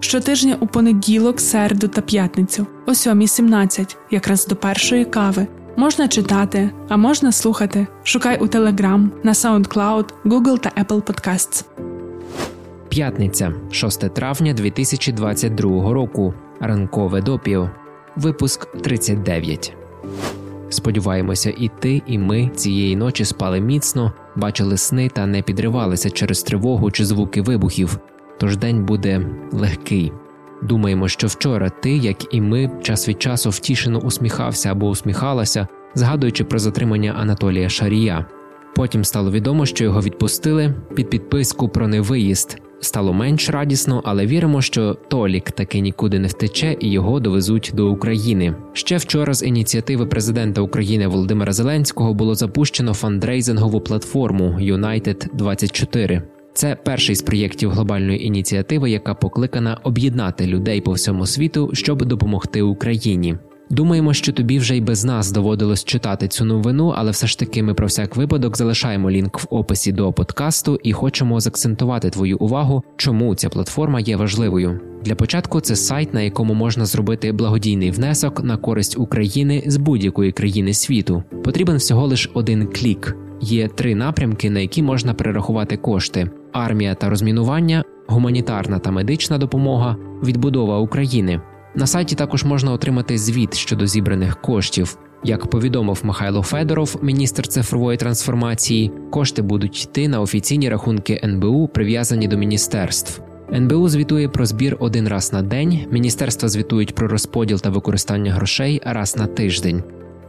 Щотижня у понеділок, середу та п'ятницю, о 7.17, якраз до першої кави. Можна читати, а можна слухати. Шукай у Telegram, на SoundCloud, Google та Apple Podcasts. П'ятниця, 6 травня 2022 року. Ранкове допіо. Випуск 39. Сподіваємося, і ти, і ми цієї ночі спали міцно, бачили сни та не підривалися через тривогу чи звуки вибухів. Тож день буде легкий. Думаємо, що вчора ти, як і ми, час від часу втішено усміхався або усміхалася, згадуючи про затримання Анатолія Шарія. Потім стало відомо, що його відпустили під підписку про невиїзд. Стало менш радісно, але віримо, що Толік таки нікуди не втече і його довезуть до України. Ще вчора з ініціативи президента України Володимира Зеленського було запущено фандрейзингову платформу United 24 це перший з проєктів глобальної ініціативи, яка покликана об'єднати людей по всьому світу, щоб допомогти Україні. Думаємо, що тобі вже й без нас доводилось читати цю новину, але все ж таки ми про всяк випадок залишаємо лінк в описі до подкасту і хочемо закцентувати твою увагу, чому ця платформа є важливою. Для початку це сайт, на якому можна зробити благодійний внесок на користь України з будь-якої країни світу. Потрібен всього лиш один клік. Є три напрямки, на які можна перерахувати кошти: армія та розмінування, гуманітарна та медична допомога, відбудова України. На сайті також можна отримати звіт щодо зібраних коштів. Як повідомив Михайло Федоров, міністр цифрової трансформації, кошти будуть йти на офіційні рахунки НБУ, прив'язані до міністерств. НБУ звітує про збір один раз на день. Міністерства звітують про розподіл та використання грошей раз на тиждень.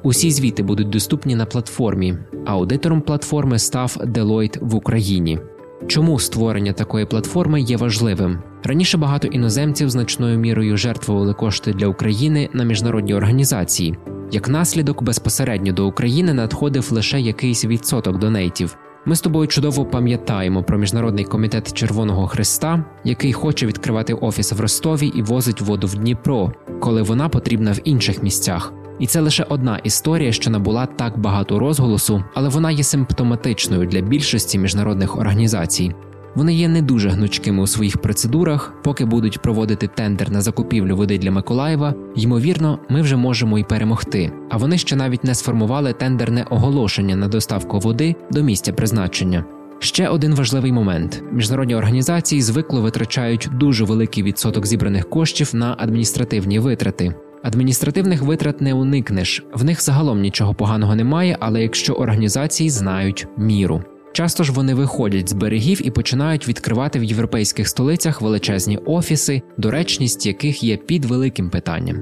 Усі звіти будуть доступні на платформі. Аудитором платформи став Deloitte в Україні. Чому створення такої платформи є важливим? Раніше багато іноземців значною мірою жертвували кошти для України на міжнародні організації. Як наслідок, безпосередньо до України надходив лише якийсь відсоток донейтів. Ми з тобою чудово пам'ятаємо про міжнародний комітет Червоного Христа, який хоче відкривати офіс в Ростові і возить воду в Дніпро, коли вона потрібна в інших місцях. І це лише одна історія, що набула так багато розголосу, але вона є симптоматичною для більшості міжнародних організацій. Вони є не дуже гнучкими у своїх процедурах, поки будуть проводити тендер на закупівлю води для Миколаєва. Ймовірно, ми вже можемо й перемогти. А вони ще навіть не сформували тендерне оголошення на доставку води до місця призначення. Ще один важливий момент: міжнародні організації звикло витрачають дуже великий відсоток зібраних коштів на адміністративні витрати. Адміністративних витрат не уникнеш, в них загалом нічого поганого немає, але якщо організації знають міру. Часто ж вони виходять з берегів і починають відкривати в європейських столицях величезні офіси, доречність яких є під великим питанням.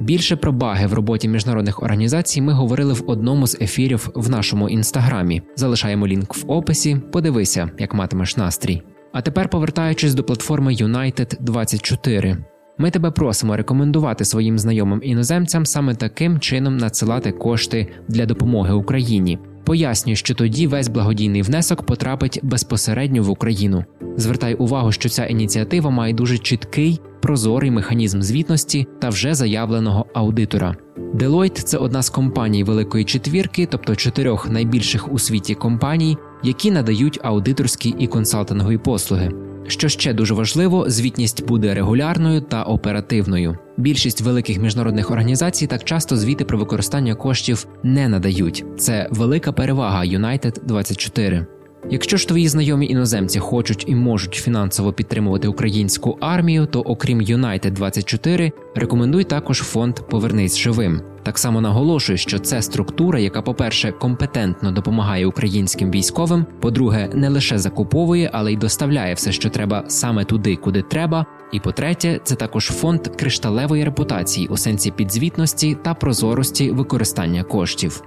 Більше про баги в роботі міжнародних організацій ми говорили в одному з ефірів в нашому інстаграмі. Залишаємо лінк в описі. Подивися, як матимеш настрій. А тепер повертаючись до платформи United 24 ми тебе просимо рекомендувати своїм знайомим іноземцям саме таким чином надсилати кошти для допомоги Україні. Пояснюю, що тоді весь благодійний внесок потрапить безпосередньо в Україну. Звертай увагу, що ця ініціатива має дуже чіткий, прозорий механізм звітності та вже заявленого аудитора. Deloitte – це одна з компаній Великої четвірки, тобто чотирьох найбільших у світі компаній, які надають аудиторські і консалтингові послуги. Що ще дуже важливо, звітність буде регулярною та оперативною. Більшість великих міжнародних організацій так часто звіти про використання коштів не надають. Це велика перевага United 24. Якщо ж твої знайомі іноземці хочуть і можуть фінансово підтримувати українську армію, то окрім United 24 рекомендуй також фонд Повернись живим. Так само наголошую, що це структура, яка, по-перше, компетентно допомагає українським військовим, по-друге, не лише закуповує, але й доставляє все, що треба саме туди, куди треба. І по-третє, це також фонд кришталевої репутації у сенсі підзвітності та прозорості використання коштів.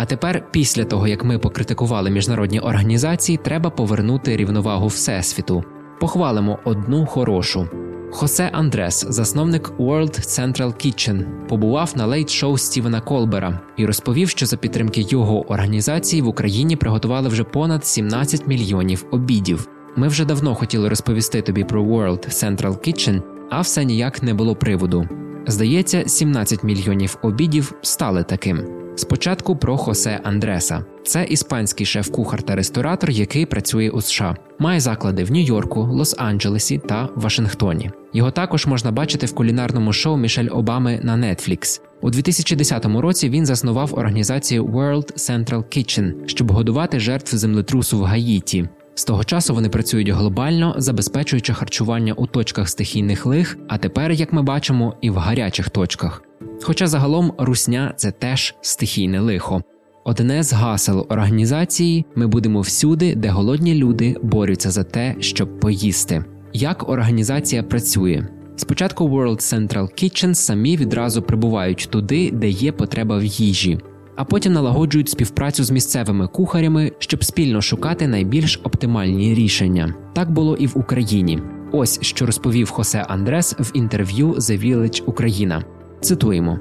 А тепер, після того як ми покритикували міжнародні організації, треба повернути рівновагу всесвіту. Похвалимо одну хорошу. Хосе Андрес, засновник World Central Kitchen, побував на Late Show Стівена Колбера і розповів, що за підтримки його організації в Україні приготували вже понад 17 мільйонів обідів. Ми вже давно хотіли розповісти тобі про World Central Kitchen, а все ніяк не було приводу. Здається, 17 мільйонів обідів стали таким. Спочатку про Хосе Андреса. Це іспанський шеф-кухар та ресторатор, який працює у США. Має заклади в Нью-Йорку, Лос-Анджелесі та Вашингтоні. Його також можна бачити в кулінарному шоу Мішель Обами на Netflix. У 2010 році він заснував організацію World Central Kitchen, щоб годувати жертв землетрусу в Гаїті. З того часу вони працюють глобально, забезпечуючи харчування у точках стихійних лих, а тепер, як ми бачимо, і в гарячих точках. Хоча загалом русня це теж стихійне лихо. Одне з гасел організації ми будемо всюди, де голодні люди борються за те, щоб поїсти. Як організація працює? Спочатку World Central Kitchen самі відразу прибувають туди, де є потреба в їжі, а потім налагоджують співпрацю з місцевими кухарями, щоб спільно шукати найбільш оптимальні рішення. Так було і в Україні. Ось що розповів Хосе Андрес в інтерв'ю The Village Україна. Цитуємо.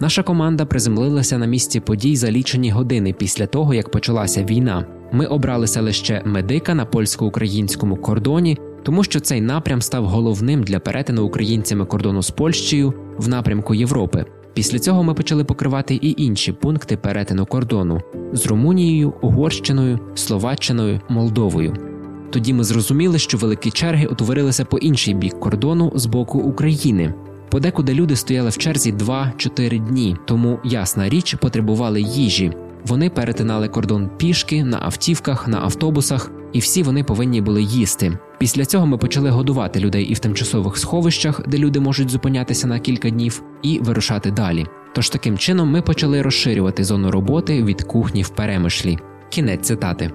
Наша команда приземлилася на місці подій за лічені години після того, як почалася війна. Ми обрали селище Медика на польсько-українському кордоні, тому що цей напрям став головним для перетину українцями кордону з Польщею в напрямку Європи. Після цього ми почали покривати і інші пункти перетину кордону з Румунією, Угорщиною, Словаччиною, Молдовою. Тоді ми зрозуміли, що великі черги утворилися по інший бік кордону з боку України. Подекуди люди стояли в черзі 2-4 дні, тому ясна річ потребували їжі. Вони перетинали кордон пішки на автівках, на автобусах, і всі вони повинні були їсти. Після цього ми почали годувати людей і в тимчасових сховищах, де люди можуть зупинятися на кілька днів, і вирушати далі. Тож таким чином ми почали розширювати зону роботи від кухні в перемишлі. Кінець цитати.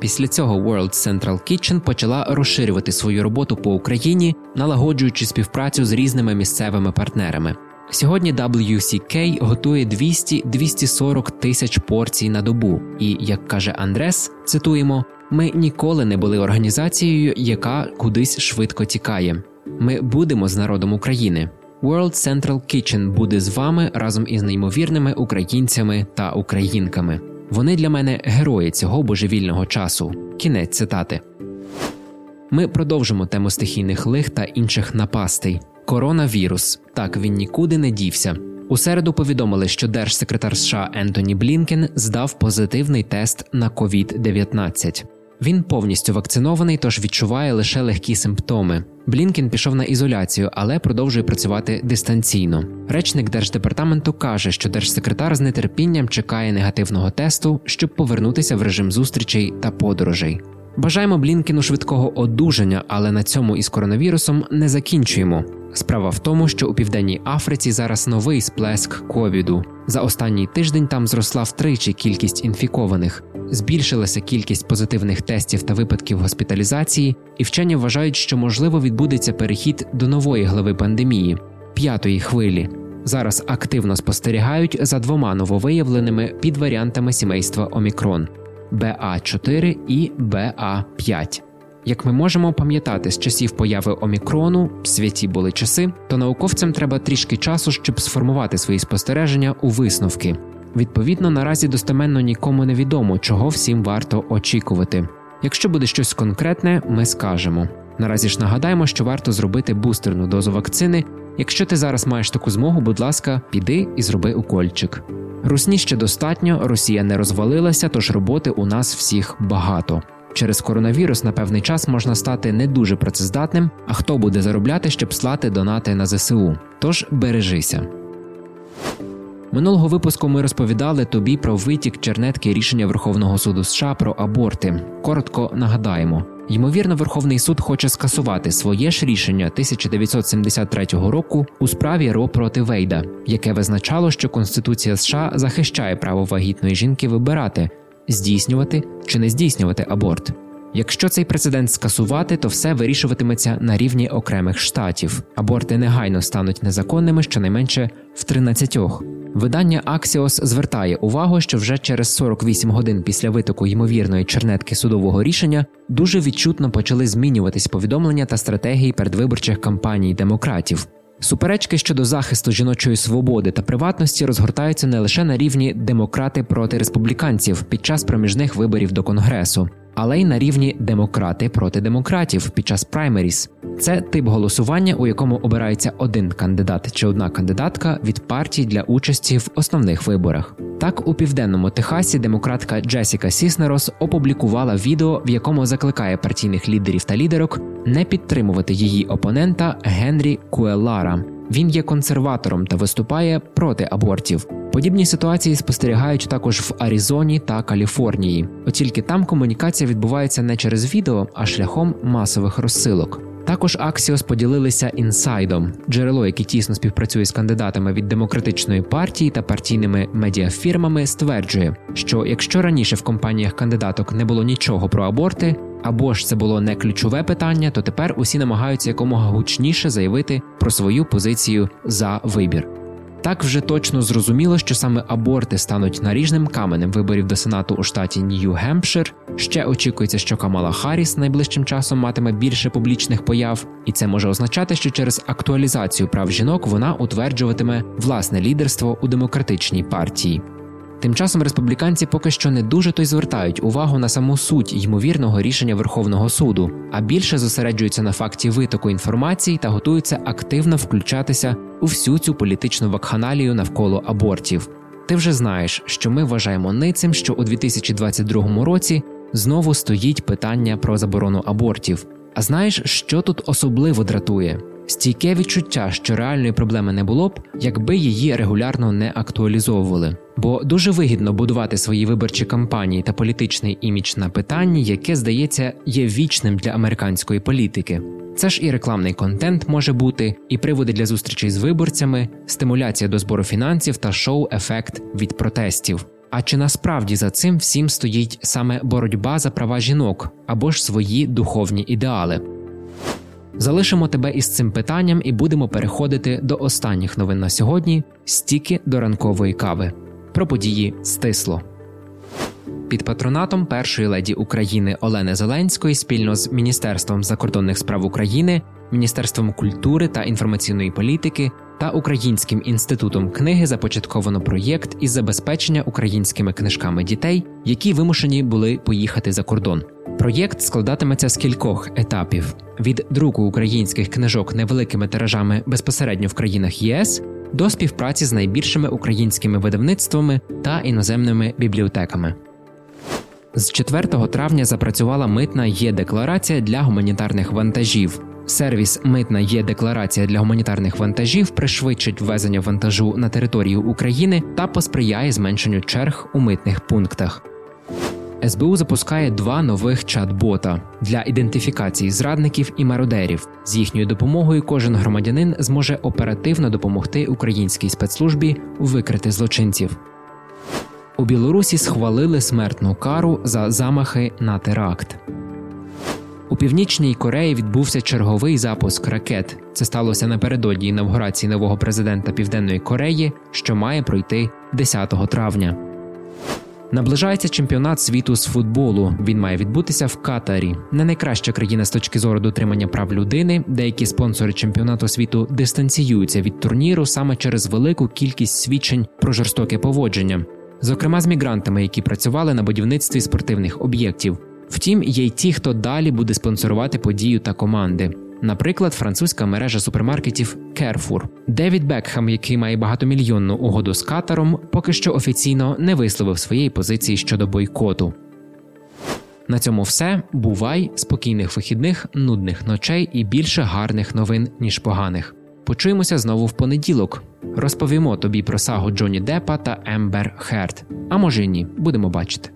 Після цього World Central Kitchen почала розширювати свою роботу по Україні, налагоджуючи співпрацю з різними місцевими партнерами. Сьогодні WCK готує 200-240 тисяч порцій на добу, і як каже Андрес, цитуємо: ми ніколи не були організацією, яка кудись швидко тікає. Ми будемо з народом України. World Central Kitchen буде з вами разом із неймовірними українцями та українками. Вони для мене герої цього божевільного часу. Кінець цитати. Ми продовжимо тему стихійних лих та інших напастей. Коронавірус так він нікуди не дівся. У середу повідомили, що держсекретар США Ентоні Блінкен здав позитивний тест на COVID-19. Він повністю вакцинований, тож відчуває лише легкі симптоми. Блінкен пішов на ізоляцію, але продовжує працювати дистанційно. Речник держдепартаменту каже, що держсекретар з нетерпінням чекає негативного тесту, щоб повернутися в режим зустрічей та подорожей. Бажаємо Блінкену швидкого одужання, але на цьому із коронавірусом не закінчуємо. Справа в тому, що у південній Африці зараз новий сплеск ковіду. За останній тиждень там зросла втричі кількість інфікованих, збільшилася кількість позитивних тестів та випадків госпіталізації, і вчені вважають, що можливо відбудеться перехід до нової глави пандемії п'ятої хвилі. Зараз активно спостерігають за двома нововиявленими підваріантами сімейства Омікрон БА4 і БА5. Як ми можемо пам'ятати з часів появи омікрону, святі були часи, то науковцям треба трішки часу, щоб сформувати свої спостереження у висновки. Відповідно, наразі достеменно нікому не відомо, чого всім варто очікувати. Якщо буде щось конкретне, ми скажемо. Наразі ж нагадаємо, що варто зробити бустерну дозу вакцини. Якщо ти зараз маєш таку змогу, будь ласка, піди і зроби укольчик. Русні ще достатньо, Росія не розвалилася, тож роботи у нас всіх багато. Через коронавірус на певний час можна стати не дуже працездатним, а хто буде заробляти, щоб слати донати на ЗСУ. Тож бережися. Минулого випуску ми розповідали тобі про витік чернетки рішення Верховного суду США про аборти. Коротко нагадаємо. Ймовірно, Верховний суд хоче скасувати своє ж рішення 1973 року у справі Ро проти Вейда, яке визначало, що Конституція США захищає право вагітної жінки вибирати, здійснювати чи не здійснювати аборт. Якщо цей прецедент скасувати, то все вирішуватиметься на рівні окремих штатів. Аборти негайно стануть незаконними щонайменше в 13. Видання Axios звертає увагу, що вже через 48 годин після витоку ймовірної чернетки судового рішення дуже відчутно почали змінюватись повідомлення та стратегії передвиборчих кампаній демократів. Суперечки щодо захисту жіночої свободи та приватності розгортаються не лише на рівні демократи проти республіканців під час проміжних виборів до конгресу але й на рівні демократи проти демократів під час праймеріс. Це тип голосування, у якому обирається один кандидат чи одна кандидатка від партій для участі в основних виборах. Так, у південному Техасі демократка Джесіка Сіснерос опублікувала відео, в якому закликає партійних лідерів та лідерок не підтримувати її опонента Генрі Куелара. Він є консерватором та виступає проти абортів. Подібні ситуації спостерігають також в Аризоні та Каліфорнії, от тільки там комунікація відбувається не через відео, а шляхом масових розсилок. Також Axios поділилися інсайдом, джерело, яке тісно співпрацює з кандидатами від демократичної партії та партійними медіафірмами, стверджує, що якщо раніше в компаніях кандидаток не було нічого про аборти, або ж це було не ключове питання, то тепер усі намагаються якомога гучніше заявити про свою позицію за вибір. Так вже точно зрозуміло, що саме аборти стануть наріжним каменем виборів до сенату у штаті Нью-Гемпшир. Ще очікується, що Камала Харріс найближчим часом матиме більше публічних появ, і це може означати, що через актуалізацію прав жінок вона утверджуватиме власне лідерство у демократичній партії. Тим часом республіканці поки що не дуже то й звертають увагу на саму суть ймовірного рішення Верховного суду, а більше зосереджуються на факті витоку інформації та готуються активно включатися у всю цю політичну вакханалію навколо абортів. Ти вже знаєш, що ми вважаємо ницим, що у 2022 році знову стоїть питання про заборону абортів. А знаєш, що тут особливо дратує? Стійке відчуття, що реальної проблеми не було б, якби її регулярно не актуалізовували. Бо дуже вигідно будувати свої виборчі кампанії та політичний імідж на питанні, яке здається є вічним для американської політики. Це ж і рекламний контент може бути, і приводи для зустрічей з виборцями, стимуляція до збору фінансів та шоу-ефект від протестів. А чи насправді за цим всім стоїть саме боротьба за права жінок або ж свої духовні ідеали? Залишимо тебе із цим питанням і будемо переходити до останніх новин на сьогодні стіки до ранкової кави. Про події стисло. Під патронатом першої леді України Олени Зеленської спільно з Міністерством закордонних справ України, Міністерством культури та інформаційної політики та Українським інститутом книги започатковано проєкт із забезпечення українськими книжками дітей, які вимушені були поїхати за кордон. Проєкт складатиметься з кількох етапів: від друку українських книжок невеликими тиражами безпосередньо в країнах ЄС до співпраці з найбільшими українськими видавництвами та іноземними бібліотеками. З 4 травня запрацювала митна є-декларація для гуманітарних вантажів. Сервіс Митна є декларація для гуманітарних вантажів пришвидшить ввезення вантажу на територію України та посприяє зменшенню черг у митних пунктах. СБУ запускає два нових чат-бота для ідентифікації зрадників і мародерів. З їхньою допомогою кожен громадянин зможе оперативно допомогти українській спецслужбі викрити злочинців. У Білорусі схвалили смертну кару за замахи на теракт. У північній Кореї відбувся черговий запуск ракет. Це сталося напередодні інавгурації нового президента Південної Кореї, що має пройти 10 травня. Наближається чемпіонат світу з футболу. Він має відбутися в Катарі. Не найкраща країна з точки зору дотримання прав людини. Деякі спонсори чемпіонату світу дистанціюються від турніру саме через велику кількість свідчень про жорстоке поводження, зокрема з мігрантами, які працювали на будівництві спортивних об'єктів. Втім, є й ті, хто далі буде спонсорувати подію та команди. Наприклад, французька мережа супермаркетів Carrefour. Девід Бекхам, який має багатомільйонну угоду з Катаром, поки що офіційно не висловив своєї позиції щодо бойкоту. На цьому все. Бувай, спокійних вихідних, нудних ночей і більше гарних новин, ніж поганих. Почуємося знову в понеділок. Розповімо тобі про сагу Джонні Деппа та Ембер Херт. А може й ні, будемо бачити.